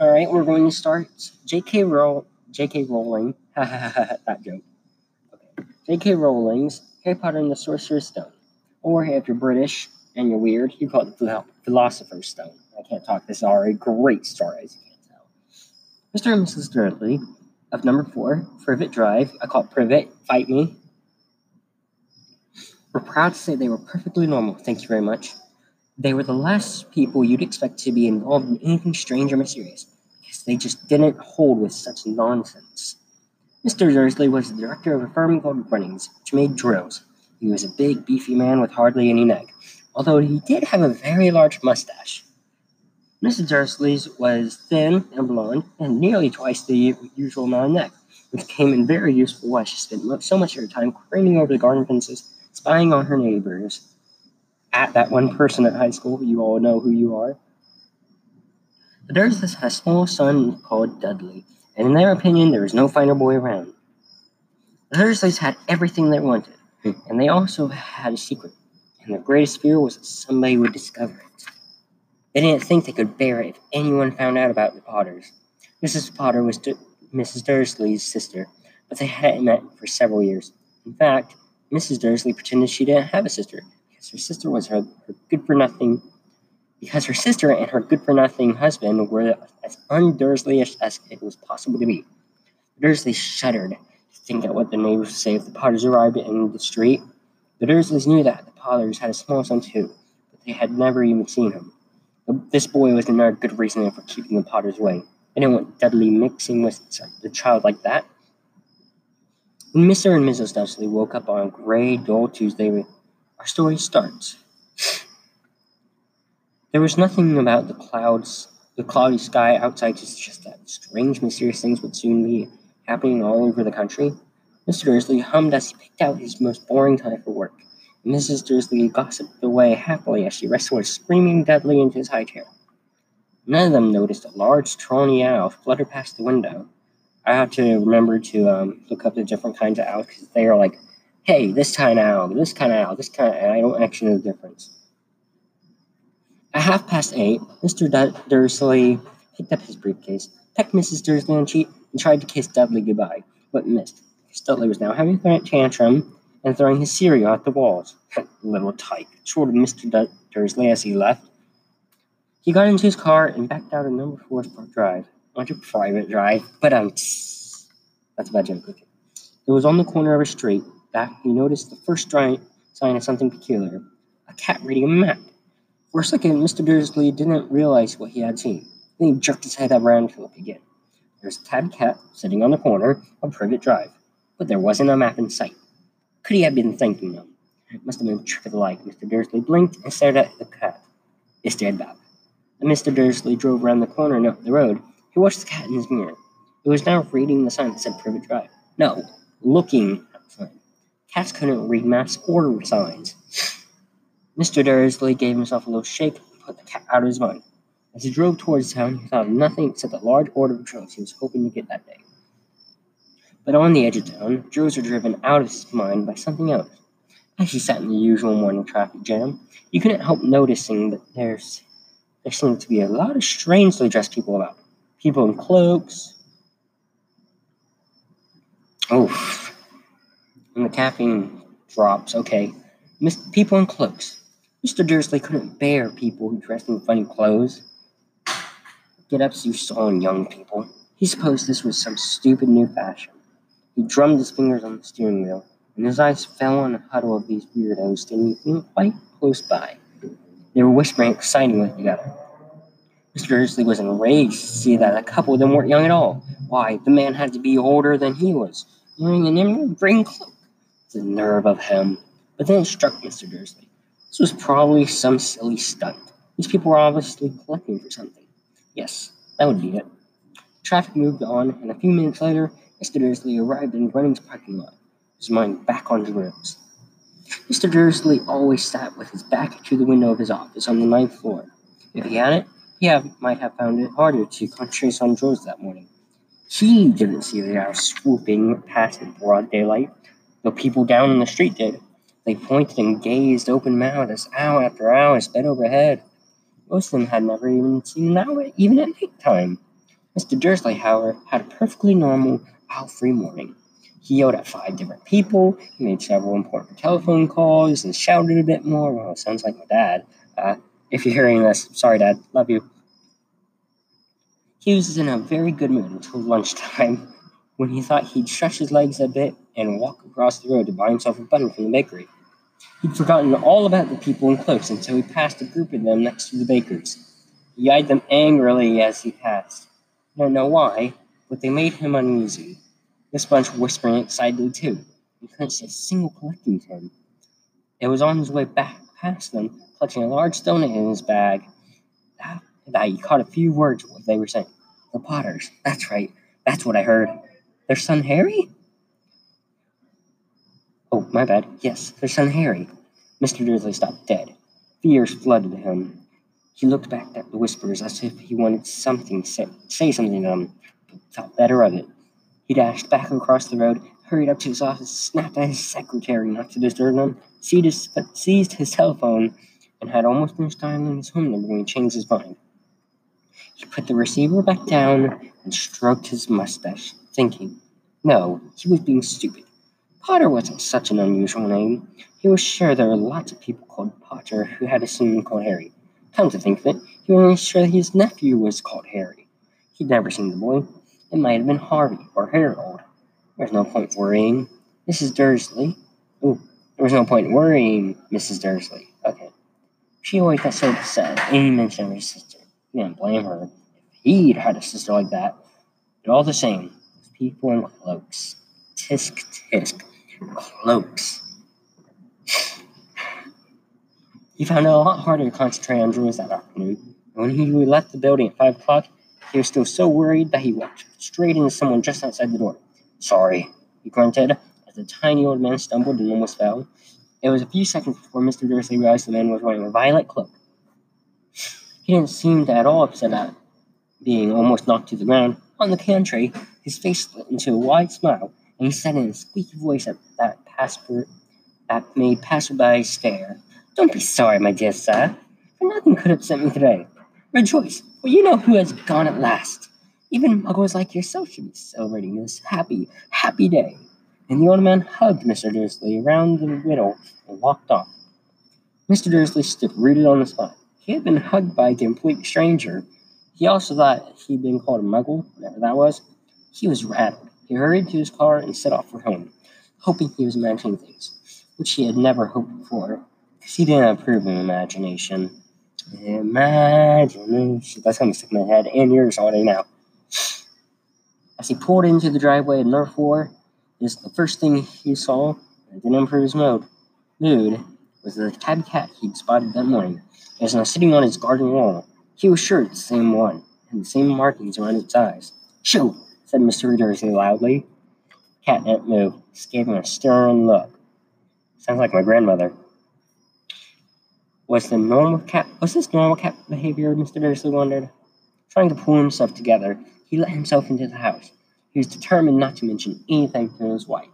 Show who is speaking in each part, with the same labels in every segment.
Speaker 1: All right, we're going to start. J.K. Row, J.K. Rowling, that joke. Okay. J.K. Rowling's Harry Potter and the Sorcerer's Stone, or if you're British and you're weird, you call it the Philosopher's Stone. I can't talk. This is already a great story, as you can tell. Mr. and Mrs. Dudley of number four, Privet Drive. I call it Privet. Fight me. We're proud to say they were perfectly normal. Thank you very much. They were the last people you'd expect to be involved in anything strange or mysterious, they just didn't hold with such nonsense. Mr. Dursley was the director of a firm called Runnings, which made drills. He was a big, beefy man with hardly any neck, although he did have a very large mustache. Mrs. Dursley's was thin and blonde, and nearly twice the usual amount of neck, which came in very useful as she spent so much of her time craning over the garden fences, spying on her neighbors, at that one person at high school. You all know who you are. The Dursleys had a small son called Dudley, and in their opinion, there was no finer boy around. The Dursleys had everything they wanted, and they also had a secret, and their greatest fear was that somebody would discover it. They didn't think they could bear it if anyone found out about the Potters. Mrs. Potter was D- Mrs. Dursley's sister, but they hadn't met for several years. In fact, Mrs. Dursley pretended she didn't have a sister because her sister was her, her good for nothing because her sister and her good for nothing husband were as undursley as it was possible to be. Dursley shuddered to think at what the neighbors would say if the Potters arrived in the street. The Dursleys knew that the Potters had a small son too, but they had never even seen him. This boy was another good reason for keeping the Potters away. They didn't want Dudley mixing with the child like that. When Mr. and Mrs. Dursley woke up on a gray, dull Tuesday our story starts. There was nothing about the clouds, the cloudy sky outside to suggest that strange, mysterious things would soon be happening all over the country. Mr. Dursley hummed as he picked out his most boring time for work. Mrs. Dursley gossiped away happily as she rested screaming deadly into his high chair. None of them noticed a large, tawny owl flutter past the window. I have to remember to um, look up the different kinds of owls because they are like hey, this kind of owl, this kind of owl, this kind of I don't actually know the difference. At half past eight, Mr. Dursley picked up his briefcase, pecked Mrs. Dursley on the cheek, and tried to kiss Dudley goodbye, but missed. Dudley was now having a tantrum and throwing his cereal at the walls. Little tyke, shorted Mr. Dursley as he left. He got into his car and backed out of number four Park Drive onto private Drive, but um, that's a bad joke. It was on the corner of a street that, he noticed the first sign of something peculiar a cat reading a map. For a second, Mr. Dursley didn't realize what he had seen. Then he jerked his head around to look again. There was a tabby cat sitting on the corner of Privet Drive, but there wasn't a map in sight. Could he have been thinking of? It must have been a trick of the light. Mr. Dursley blinked and stared at the cat. It stared back. And Mr. Dursley drove around the corner and up the road. He watched the cat in his mirror. It was now reading the sign that said Privet Drive. No, looking at the sign. Cats couldn't read maps or signs. Mr. Dursley gave himself a little shake and put the cat out of his mind. As he drove towards town, he thought of nothing except the large order of drills he was hoping to get that day. But on the edge of town, drills were driven out of his mind by something else. As he sat in the usual morning traffic jam, you couldn't help noticing that there's there seemed to be a lot of strangely dressed people about. People in cloaks. Oh, and the caffeine drops. Okay. Miss, people in cloaks. Mr. Dursley couldn't bear people who dressed in funny clothes. Get ups you saw in young people. He supposed this was some stupid new fashion. He drummed his fingers on the steering wheel, and his eyes fell on a huddle of these weirdos standing quite close by. They were whispering excitedly together. Mr. Dursley was enraged to see that a couple of them weren't young at all. Why, the man had to be older than he was, wearing an emerald green cloak. The nerve of him. But then it struck Mr. Dursley. This was probably some silly stunt. These people were obviously collecting for something. Yes, that would be it. Traffic moved on, and a few minutes later, Mr. Dursley arrived in Running's parking lot, his mind back on drills. Mr. Dursley always sat with his back to the window of his office on the ninth floor. If he hadn't, he have, might have found it harder to concentrate on drills that morning. He didn't see the owl swooping past in broad daylight, the people down in the street did. They pointed and gazed open mouthed as owl after owl sped overhead. Most of them had never even seen an owl, even at night time. Mr. Dursley, however, had a perfectly normal, owl-free morning. He yelled at five different people, he made several important telephone calls, and shouted a bit more. Well, it sounds like my dad. Uh, if you're hearing this, sorry, Dad. Love you. He was in a very good mood until lunchtime, when he thought he'd stretch his legs a bit and walk across the road to buy himself a bun from the bakery. He'd forgotten all about the people in close until he passed a group of them next to the baker's. He eyed them angrily as he passed. I don't know why, but they made him uneasy. This bunch whispering excitedly too. He couldn't see a single collecting him. It was on his way back past them, clutching a large stone in his bag, that, that he caught a few words of what they were saying. The Potters. That's right. That's what I heard. Their son Harry? Oh, my bad. Yes, their son Harry. Mr. Dursley stopped dead. Fears flooded him. He looked back at the whispers as if he wanted something say, say something to them, but thought better of it. He dashed back across the road, hurried up to his office, snapped at his secretary not to disturb him, seized his, seized his telephone, and had almost finished dialing his home number when he changed his mind. He put the receiver back down and stroked his mustache, thinking, no, he was being stupid. Potter wasn't such an unusual name. He was sure there were lots of people called Potter who had a son called Harry. Come to think of it, he was sure his nephew was called Harry. He'd never seen the boy. It might have been Harvey or Harold. There's no point worrying. Mrs. Dursley. Oh, there was no point worrying, Mrs. Dursley. Okay. She always got so upset any mention of her sister. He didn't blame her. If he'd had a sister like that. But all the same, people in cloaks. Tisk tisk. Cloaks. He found it a lot harder to concentrate on drawings that afternoon. when he left the building at 5 o'clock, he was still so worried that he walked straight into someone just outside the door. Sorry, he grunted as the tiny old man stumbled and almost fell. It was a few seconds before Mr. Dursley realized the man was wearing a violet cloak. He didn't seem at all upset at being almost knocked to the ground. On the contrary, his face split into a wide smile, and he said in a squeaky voice that, that, passer, that made passersby stare, don't be sorry, my dear sir, for nothing could upset me today. Rejoice, for you know who has gone at last. Even muggles like yourself should be celebrating this happy, happy day. And the old man hugged Mr. Dursley around the middle and walked off. Mr. Dursley stood rooted on the spot. He had been hugged by a complete stranger. He also thought he'd been called a muggle, whatever that was. He was rattled. He hurried to his car and set off for home, hoping he was imagining things, which he had never hoped before. Because he didn't approve of imagination. Imagination. That's to stick in my head and yours all day now. As he pulled into the driveway at number four, is the first thing he saw that didn't improve his mood. Mood was the tabby cat he'd spotted that morning. It was now sitting on his garden wall. He was sure it's the same one, and the same markings around its eyes. Shoo! Said Mr. Dursley loudly. Cat didn't move, just gave him a stern look. Sounds like my grandmother. Was the normal cat was this normal cat behavior, Mr. Dursley wondered. Trying to pull himself together, he let himself into the house. He was determined not to mention anything to his wife.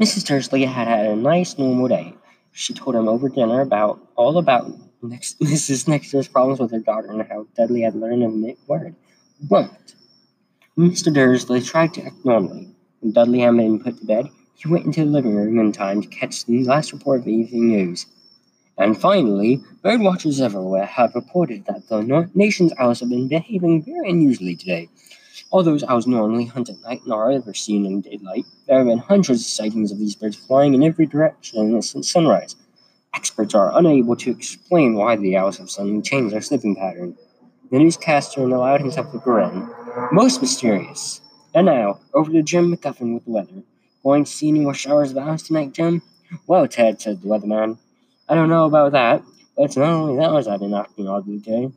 Speaker 1: Mrs. Dursley had had a nice normal day. She told him over dinner about all about next, Mrs. Nexter's problems with her daughter and how Dudley had learned a word. Won't. Mr. Dursley tried to act normally. When Dudley had been put to bed, he went into the living room in time to catch the last report of the evening news. And finally, birdwatchers everywhere have reported that the nation's owls have been behaving very unusually today. Although owls normally hunt at night and are ever seen in daylight, there have been hundreds of sightings of these birds flying in every direction since sunrise. Experts are unable to explain why the owls have suddenly changed their sleeping pattern. The newscaster allowed himself a grin. Most mysterious. And now, over to Jim McGuffin with the weather. Going to see any more showers of owls tonight, Jim? Well, Ted, said the weatherman. I don't know about that, but it's not only that I've been acting oddly today.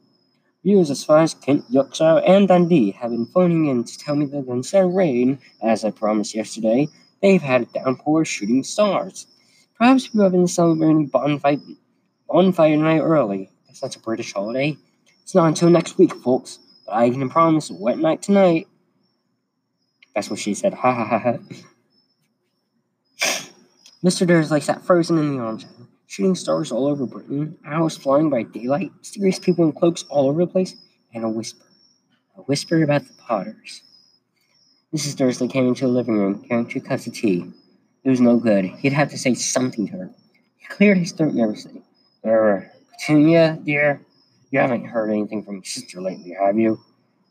Speaker 1: Viewers as far as Kent, Yorkshire, and Dundee have been phoning in to tell me that instead of rain, as I promised yesterday, they've had a downpour of shooting stars. Perhaps have been celebrating bonfire, bonfire night early. That's a British holiday. It's not until next week, folks, but I can promise a wet night tonight. That's what she said. Ha ha ha ha. Mr. Dursley sat frozen in the armchair. shooting stars all over Britain, owls flying by daylight, mysterious people in cloaks all over the place, and a whisper. A whisper about the Potters. Mrs. Dursley came into the living room carrying two cups of tea. It was no good. He'd have to say something to her. He cleared his throat nervously. Er, Petunia, dear, you haven't heard anything from your sister lately, have you?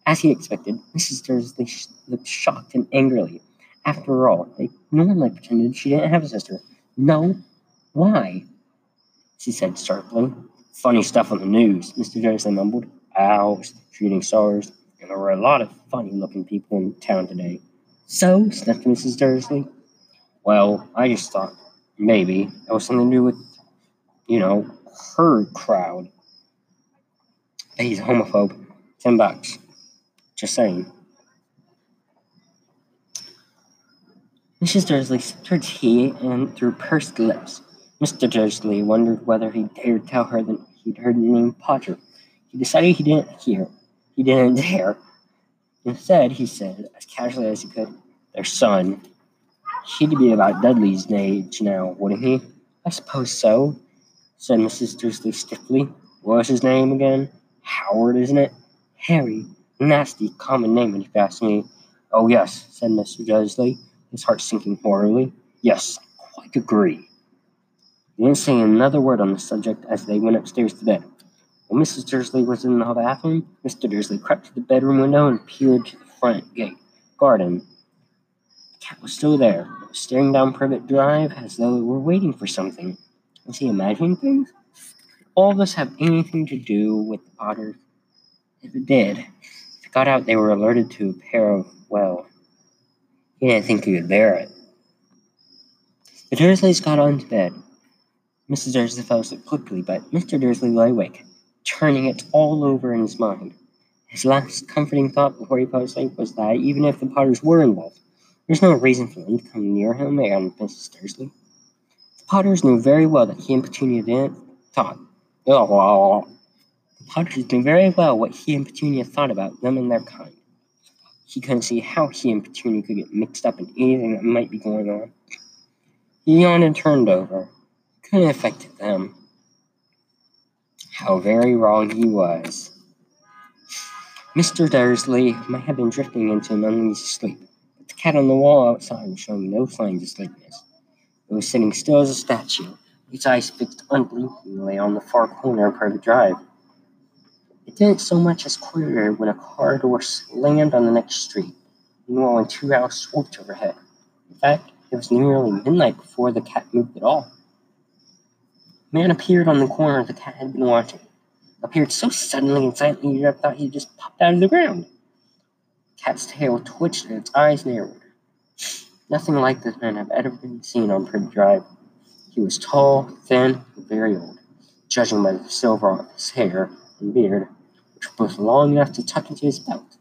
Speaker 1: As he expected, Mrs. Dursley looked shocked and angrily. After all, they normally pretended she didn't have a sister. No? Why? She said sharply. Funny stuff on the news, Mr. Dursley mumbled. Owls, shooting stars, and there were a lot of funny looking people in town today. So? sniffed Mrs. Dursley. Well, I just thought maybe it was something to do with, you know, her crowd. He's a homophobe. Ten bucks. Just saying. Mrs. Dursley sipped her tea and through pursed lips. Mr. Dursley wondered whether he dared tell her that he'd heard the name Potter. He decided he didn't hear. He didn't dare. Instead, he said, as casually as he could, their son. He'd be about Dudley's age now, wouldn't he? Mm-hmm. I suppose so, said Mrs. Dursley stiffly. What's his name again? Howard, isn't it? Harry. Nasty common name, if you ask me. Oh, yes, said Mr. Dursley, his heart sinking horribly. Yes, I quite agree. He didn't say another word on the subject as they went upstairs to bed. When Mrs. Dursley was in the bathroom, Mr. Dursley crept to the bedroom window and peered to the front gate garden. Cat was still there, staring down Privet Drive as though it were waiting for something. Was he imagining things? all this have anything to do with the Potters? If it did, if it got out they were alerted to a pair of, well, he didn't think he could bear it. The Dursleys got on to bed. Mrs. Dursley fell asleep quickly, but Mr. Dursley lay awake, turning it all over in his mind. His last comforting thought before he fell asleep was that even if the Potters were involved, there's no reason for them to come near him and Mrs. Dursley. The Potters knew very well that he and Petunia didn't talk. Oh, the Potters knew very well what he and Petunia thought about them and their kind. He couldn't see how he and Petunia could get mixed up in anything that might be going on. He yawned and turned over. Couldn't affect them. How very wrong he was. Mr. Dursley might have been drifting into an uneasy sleep, cat on the wall outside showing no signs of sleepiness. It was sitting still as a statue, its eyes fixed unblinkingly on the far corner of Privet Drive. It didn't so much as quiver when a car door slammed on the next street, nor when two owls swooped overhead. In fact, it was nearly midnight before the cat moved at all. A man appeared on the corner the cat had been watching. Appeared so suddenly and silently have thought he just popped out of the ground. Cat's tail twitched and its eyes narrowed. Nothing like this man had ever been seen on Privet Drive. He was tall, thin, and very old, judging by the silver of his hair and beard, which were both long enough to tuck into his belt.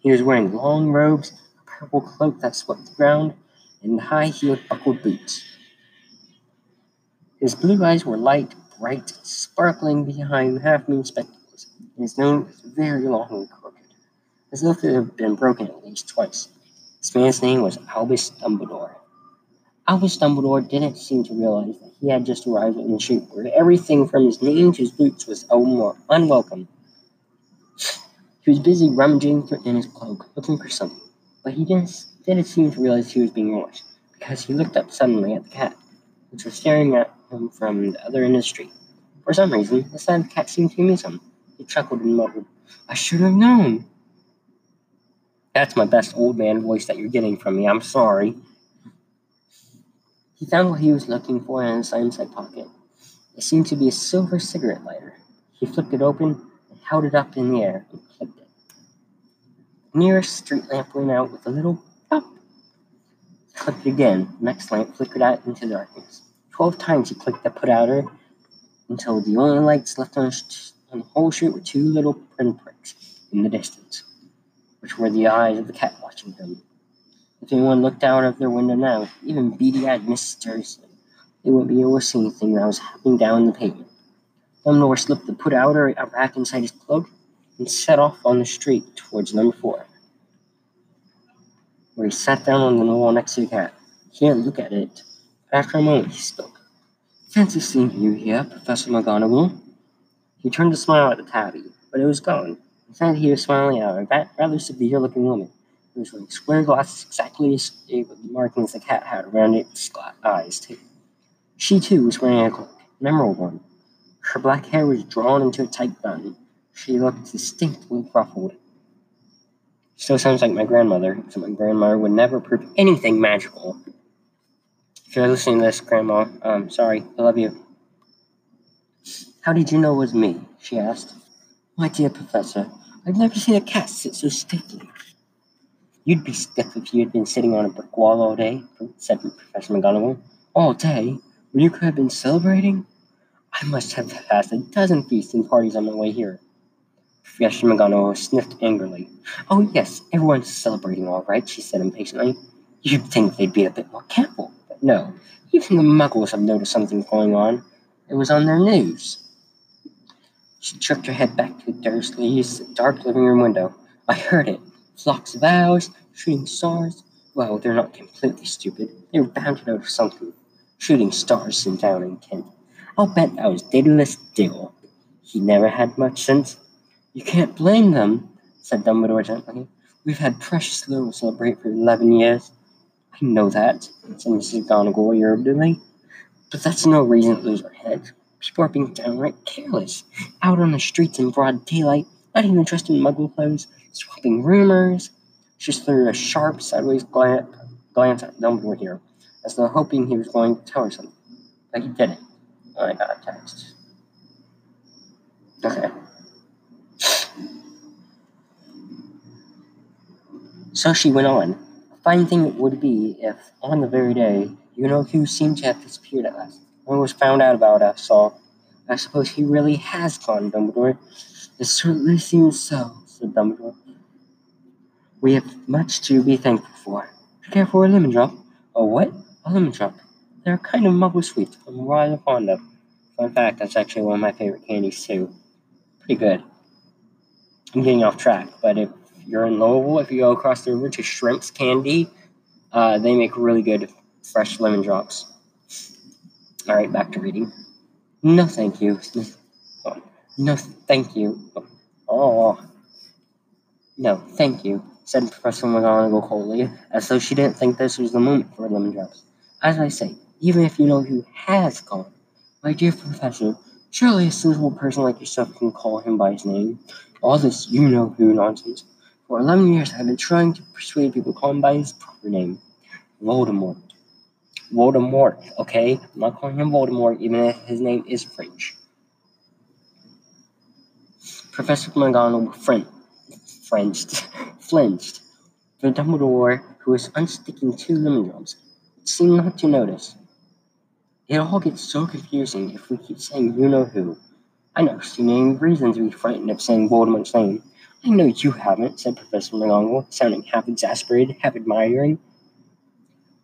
Speaker 1: He was wearing long robes, a purple cloak that swept the ground, and high-heeled buckled boots. His blue eyes were light, bright, sparkling behind half-moon spectacles, and his nose was very long and as though it had been broken at least twice. This man's name was Albus Dumbledore. Albus Dumbledore didn't seem to realize that he had just arrived in the street where everything from his name to his boots was more unwelcome. He was busy rummaging in his cloak, looking for something, but he didn't, didn't seem to realize he was being watched, because he looked up suddenly at the cat, which was staring at him from the other end of the street. For some reason, the sight cat seemed to amuse him. He chuckled and muttered, I should have known. That's my best old man voice that you're getting from me. I'm sorry. He found what he was looking for in his inside pocket. It seemed to be a silver cigarette lighter. He flipped it open and held it up in the air and clicked it. The nearest street lamp went out with a little pop. He clicked it again. The next lamp flickered out into darkness. Twelve times he clicked the put outer until the only lights left on, on the whole street were two little pinpricks in the distance, which were the eyes of the cat watching him. If anyone looked out of their window now, even beady-eyed Mrs. Dursley, they wouldn't be able to see anything that was happening down the pavement. Dumbledore slipped the put outer back inside his cloak and set off on the street towards number four, where he sat down on the wall next to the cat. He didn't look at it, but after a moment he spoke. Fancy seeing you here, Professor McGonagall. He turned to smile at the tabby, but it was gone. Instead, he was smiling at a rather severe-looking woman who was wearing square glasses exactly as the markings the cat had around its eyes, too. She, too, was wearing a cloak, one. Her black hair was drawn into a tight bun. She looked distinctly ruffled. Still sounds like my grandmother, so my grandmother would never prove anything magical. If you're listening to this, Grandma, um, sorry, I love you. How did you know it was me? she asked. My dear Professor, I've never seen a cat sit so stiffly. You'd be stiff if you had been sitting on a brick wall all day, said Professor McGonagall. All day? When you could have been celebrating? I must have passed a dozen feasts and parties on my way here. Professor McGonagall sniffed angrily. Oh, yes, everyone's celebrating all right, she said impatiently. You'd think they'd be a bit more careful, but no. Even the muggles have noticed something going on. It was on their news. She jerked her head back to the Dursley's dark living room window. I heard it. Flocks of owls, shooting stars. Well, they're not completely stupid. They were bound to notice something. Shooting stars in down in Kent. I'll bet that was Daedalus Diggle. He never had much sense. You can't blame them, said Dumbledore gently. We've had precious little to celebrate for eleven years. I know that, said Mrs. McGonagall irritably. But that's no reason to lose our heads. Being downright careless, out on the streets in broad daylight, not even dressed in muggle clothes, swapping rumors. She just threw a sharp, sideways glance, glance at Dumbledore here, as though hoping he was going to tell her something. But he didn't. I got a text. Okay. So she went on. A fine thing it would be if, on the very day, you know who seemed to have disappeared at last, and was found out about us all. I suppose he really has gone, Dumbledore. It certainly seems so, said Dumbledore. We have much to be thankful for. Care for a lemon drop? A what? A lemon drop. They're kind of muggle sweet. I'm rather fond of. Fun fact, that's actually one of my favorite candies too. Pretty good. I'm getting off track, but if you're in Louisville, if you go across the river to Schimpff's Candy, uh, they make really good fresh lemon drops. All right, back to reading. No, thank you. No, thank you. Oh, no, thank you, said Professor McGonagall coldly, as though she didn't think this was the moment for lemon drops. As I say, even if you know who has gone, my dear Professor, surely a sensible person like yourself can call him by his name. All this you know who nonsense. For eleven years I've been trying to persuade people to call him by his proper name. Voldemort. Voldemort, okay? I'm not calling him Voldemort, even if his name is French. Professor McGonagall fren- flinched, flinched. The Dumbledore, who was unsticking two lemon drops, seemed not to notice. It all gets so confusing if we keep saying you know who. I know so many reasons to be frightened of saying Voldemort's name. I know you haven't, said Professor McGonagall, sounding half exasperated, half admiring.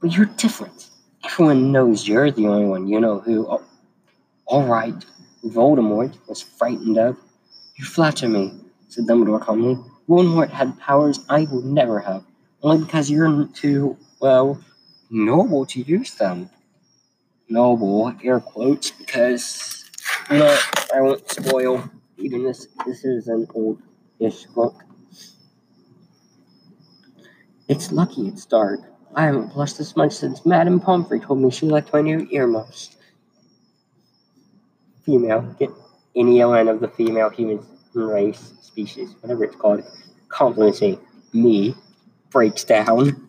Speaker 1: But you're different. Everyone knows you're the only one you know who. Oh, all right, Voldemort was frightened of. You flatter me, said Dumbledore calmly. Voldemort had powers I would never have, only because you're too, well, noble to use them noble air quotes because you know I won't spoil even this this is an old ish book. It's lucky it's dark. I haven't blushed this much since Madame Pomfrey told me she liked my new earmuffs. Female, get any element of the female human race, species, whatever it's called, compliments me. Me breaks down.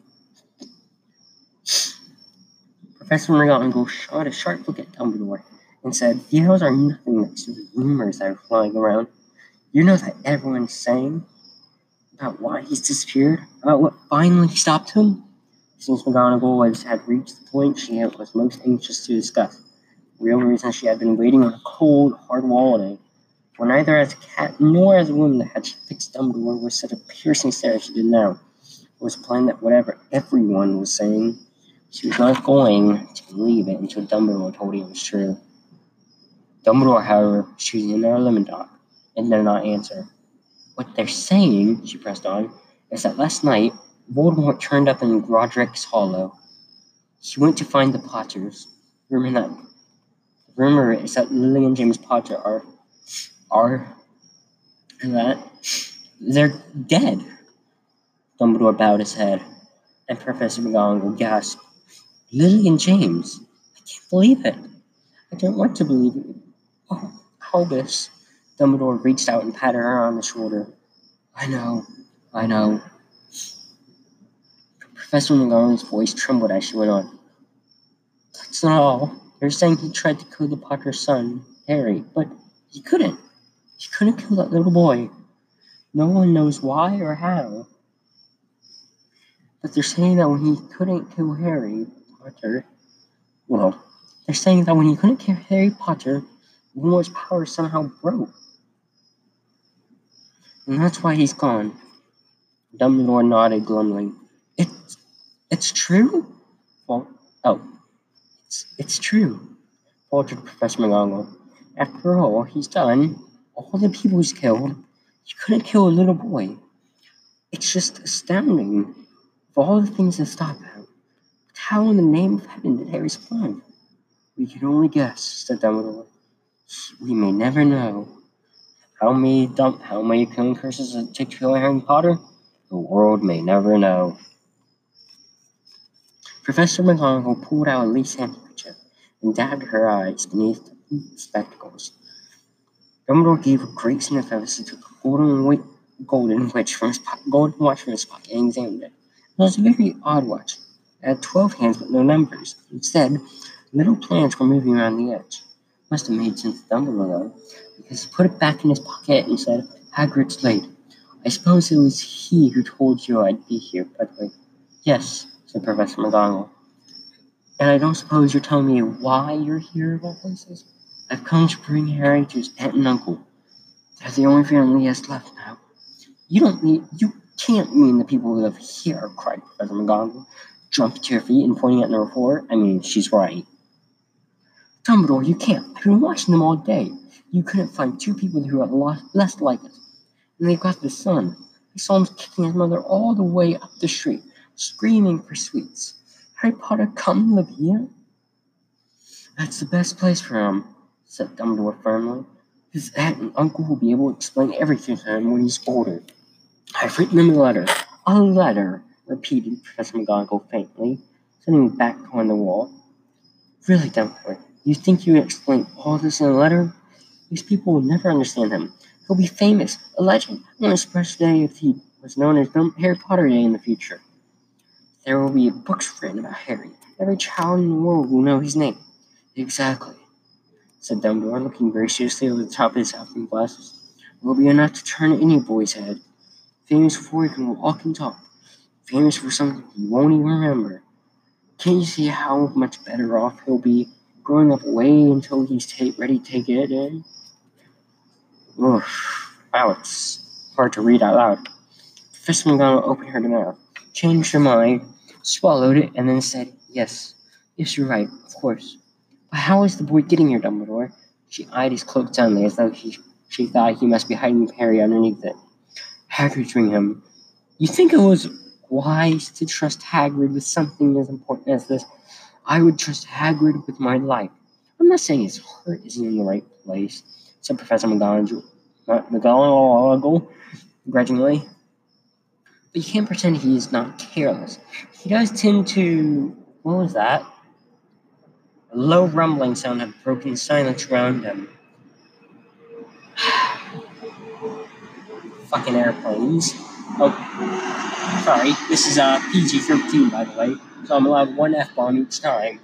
Speaker 1: Professor McGonagall shot a sharp look at Dumbledore and said, Heroes are nothing next to the rumors that are flying around. You know that everyone's saying about why he's disappeared, about what finally stopped him? Since McGonagall was, had reached the point she was most anxious to discuss, the real reason she had been waiting on a cold, hard wall all day, for neither as a cat nor as a woman had she fixed Dumbledore with such a piercing stare as she did now. It was plain that whatever everyone was saying, she was not going to believe it until Dumbledore told her it was true. Dumbledore, however, was choosing another lemon drop and did not answer. What they're saying, she pressed on, is that last night Voldemort turned up in Godric's Hollow. He went to find the Potters, in that rumor is that Lily and James Potter are are that they're dead. Dumbledore bowed his head, and Professor McGonagall gasped, Lily and James? I can't believe it. I don't want to believe it. Oh, Albus. Dumbledore reached out and patted her on the shoulder. I know, I know. Professor McGonagall's voice trembled as she went on. That's not all. They're saying he tried to kill the Potter's son, Harry, but he couldn't. He couldn't kill that little boy. No one knows why or how. But they're saying that when he couldn't kill Harry Potter, well, they're saying that when he couldn't kill Harry Potter, Voldemort's power somehow broke. And that's why he's gone. Dumbledore nodded glumly. It's true? Well, oh, it's it's true, faltered Professor McGonagall. After all he's done, all the people he's killed, he couldn't kill a little boy. It's just astounding. Of all the things that stop him, but how in the name of heaven did Harry survive? We can only guess, said Dumbledore. We may never know. How many dump how many killing curses it take to kill Harry Potter? The world may never know. Professor McGonagall pulled out a lace handkerchief and dabbed her eyes beneath the spectacles. Dumbledore gave a great sniff as he took a golden, witch, golden witch from his po- golden watch from his pocket and examined it. It was a very odd watch. It had twelve hands but no numbers. Instead, little planets were moving around the edge. Must have made sense to Dumbledore though, because he put it back in his pocket and said, Hagrid's late. I suppose it was he who told you I'd be here, by the way. Yes, said Professor McGonagall. And I don't suppose you're telling me why you're here of all places? I've come to bring Harry to his aunt and uncle. They're the only family he has left now. You don't mean you can't mean the people who live here, cried Professor McGonagall, jumping to her feet and pointing at number four. I mean, she's right. Dumbledore, you can't. I've been watching them all day. You couldn't find two people who are lo- less like us. And they've got the son. I saw him kicking his mother all the way up the street, screaming for sweets. Harry Potter, come live here? That's the best place for him, said Dumbledore firmly. His aunt and uncle will be able to explain everything to him when he's older. I've written him a letter. A letter, repeated Professor McGonagall faintly, sitting back on the wall. Really, Dumbledore, you think you can explain all this in a letter? These people will never understand him. He'll be famous, a legend, on his birthday if he was known as Harry Potter Day in the future. There will be books written about Harry. Every child in the world will know his name. Exactly, said Dumbledore, looking very seriously over the top of his half glasses. It will be enough to turn any boy's head. Famous before he can walk and talk. Famous for something he won't even remember. Can't you see how much better off he'll be growing up way until he's ready to take it in? Oof. Wow, it's hard to read out loud. Professor McGonagall opened her mouth, changed her mind, swallowed it, and then said, Yes, yes, you're right, of course. But how is the boy getting here, Dumbledore? She eyed his cloak suddenly as though he, she thought he must be hiding Harry underneath it. Hagrid drew him. You think it was wise to trust Hagrid with something as important as this? I would trust Hagrid with my life. I'm not saying his heart isn't in the right place, said Professor McGonagall, McGonagall grudgingly. But you can't pretend he's not careless. He does tend to. What was that? A low rumbling sound had broken the silence around him. Fucking airplanes. Oh, sorry. This is uh, PG 13, by the way, so I'm allowed one F bomb each time.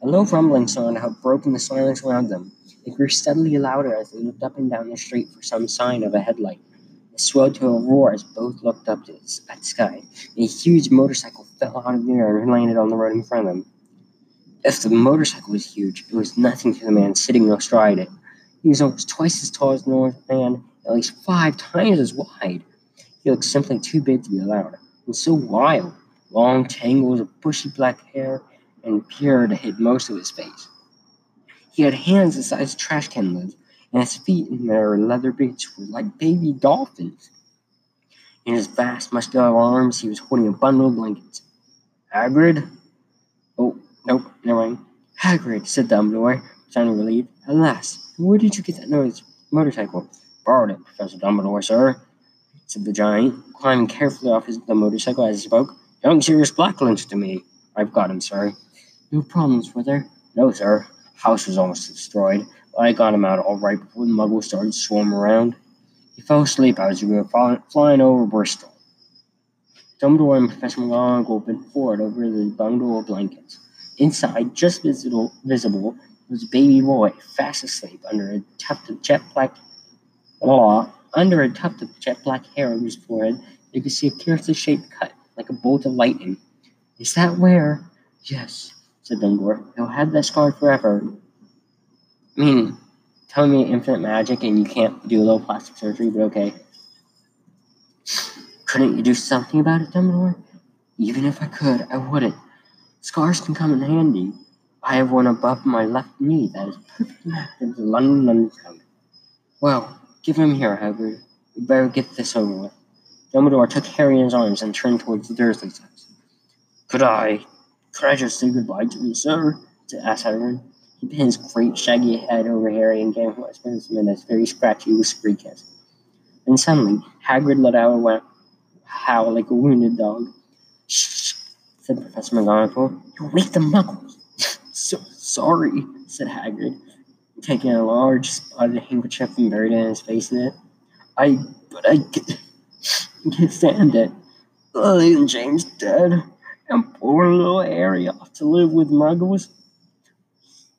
Speaker 1: A low rumbling sound had broken the silence around them. It grew steadily louder as they looked up and down the street for some sign of a headlight. It swelled to a roar as both looked up at the sky. A huge motorcycle fell out of the air and landed on the road in front of them. If the motorcycle was huge, it was nothing to the man sitting astride it. He was almost twice as tall as the North Man, at least five times as wide. He looked simply too big to be allowed, and so wild. Long tangles of bushy black hair and beard hid most of his face. He had hands the size of trash can lids, and his feet in their leather boots were like baby dolphins. In his vast muscular arms, he was holding a bundle of blankets. Hagrid, Oh, Nope, never mind. Hagrid, said Dumbledore, sounding relieved. At last, where did you get that noise motorcycle? Borrowed it, Professor Dumbledore, sir, said the giant, climbing carefully off his, the motorcycle as he spoke. Young Sirius Black lends to me. I've got him, sir. No problems, were there? No, sir. House was almost destroyed. But I got him out all right before the muggles started swarming around. He fell asleep as we were flying over Bristol. Dumbledore and Professor McGonagall bent forward over the bundle of blankets. Inside, just visible, visible was baby boy, fast asleep under a tuft of jet black. Under a tuft of jet black hair on his forehead, you could see a curiously shaped cut, like a bolt of lightning. Is that where? Yes, said Dumbledore. He'll have that scar forever. I mean, telling me infinite magic and you can't do a little plastic surgery, but okay. Couldn't you do something about it, Dumbledore? Even if I could, I wouldn't. Scars can come in handy. I have one above my left knee that is perfectly matched to the London Underground. Well, give him here, Hagrid. We better get this over with. Dumbledore took Harry in his arms and turned towards the Dursleys' house. Could I, just say goodbye to you, sir? asked Hagrid. He put his great shaggy head over Harry and gave him a very scratchy, whispery kiss. And suddenly, Hagrid let out a howl like a wounded dog. Shh, said Professor McGonagall. You'll wake the muggles. so sorry, said Hagrid, taking a large spotted handkerchief and buried it in his face in it. I, but I can't stand it. And James dead, and poor little Harry off to live with muggles.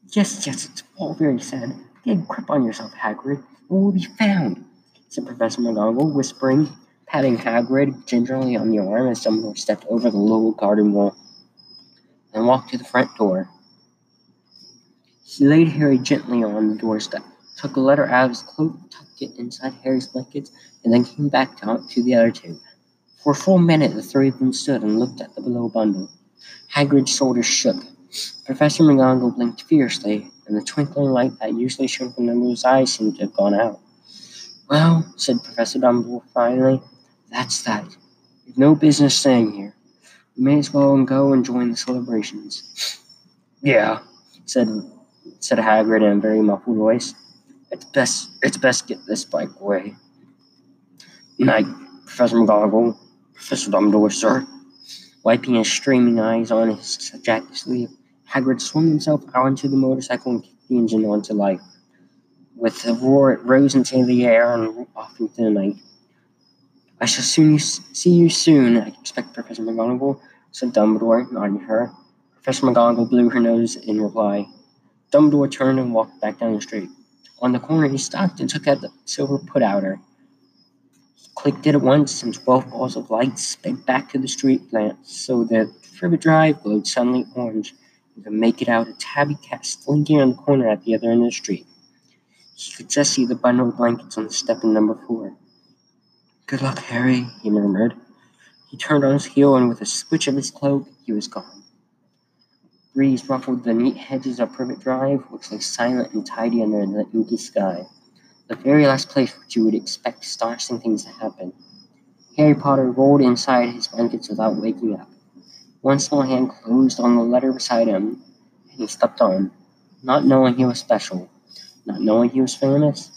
Speaker 1: Yes, yes, it's all very sad. Get a grip on yourself, Hagrid, and we'll be found, said Professor McGonagall, whispering, patting Hagrid gingerly on the arm as Dumbledore stepped over the low garden wall and walked to the front door. He laid Harry gently on the doorstep, took a letter out of his cloak, tucked it inside Harry's blankets, and then came back to, to the other two. For a full minute, the three of them stood and looked at the below bundle. Hagrid's shoulders shook. Professor McGonagall blinked fiercely, and the twinkling light that usually shone from Dumbledore's eyes seemed to have gone out. Well, said Professor Dumbledore finally, that's that. You've no business staying here. We may as well go and join the celebrations. yeah, said said Hagrid in a very muffled voice. It's best it's best get this bike away. Night, Professor McGonagall, Professor Dumbledore, sir. Wiping his streaming eyes on his jacket sleeve, Hagrid swung himself out onto the motorcycle and kicked the engine onto life. With a roar, it rose into the air and off into the night. I shall soon see you soon, I expect, Professor McGonagall, said Dumbledore, nodding her. Professor McGonagall blew her nose in reply. Dumbledore turned and walked back down the street. On the corner, he stopped and took out the silver put-outer. Clicked it at once, and twelve balls of light sped back to the street lamp, so that Privet Drive glowed suddenly orange. You could make it out a tabby cat slinking on the corner at the other end of the street. He could just see the bundle of blankets on the step in number four. Good luck, Harry, he murmured. He turned on his heel, and with a switch of his cloak, he was gone. Breeze ruffled the neat hedges of Privet Drive, which lay silent and tidy under the inky sky, the very last place which you would expect astonishing things to happen. Harry Potter rolled inside his blankets without waking up. One small hand closed on the letter beside him, and he stepped on, not knowing he was special, not knowing he was famous,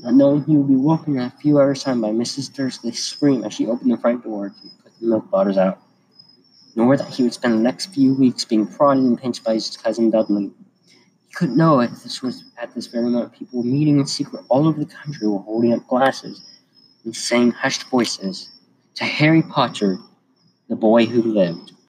Speaker 1: not knowing he would be woken in a few hours' time by Mrs. Dursley's scream as she opened the front door to put the milk bottles out, nor that he would spend the next few weeks being prodded and pinched by his cousin Dudley. Couldn't know if this was at this very moment people were meeting in secret all over the country were holding up glasses and saying hushed voices to Harry Potter, the boy who lived.